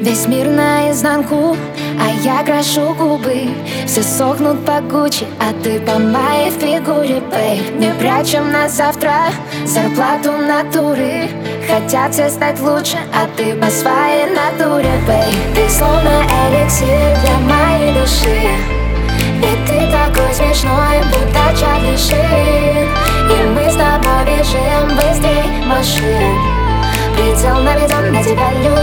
Весь мир наизнанку, а я крашу губы. Все сохнут по Гуччи, а ты по моей фигуре, бейб Не прячем на завтра зарплату натуры. Хотят все стать лучше, а ты по своей натуре, бейб Ты словно эликсир для моей души. И ты такой смешной, будто Чарли И мы с тобой бежим быстрей машин. Предел наведен на тебя, люби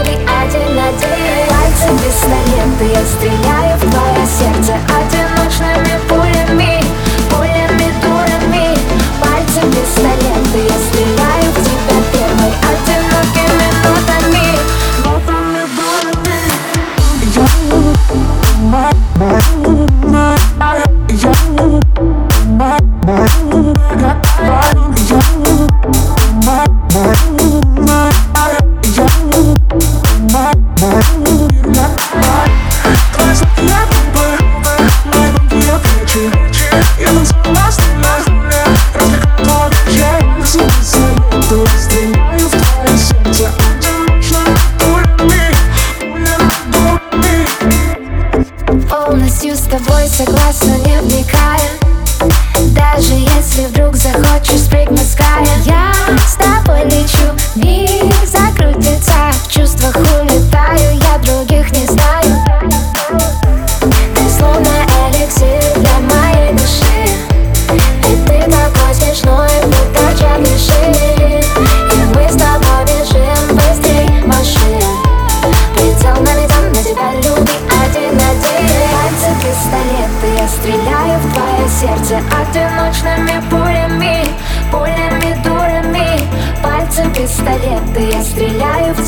с тобой согласна, не вникая. Даже я сердце одиночными пулями Пулями, дурами, пальцем пистолеты Я стреляю в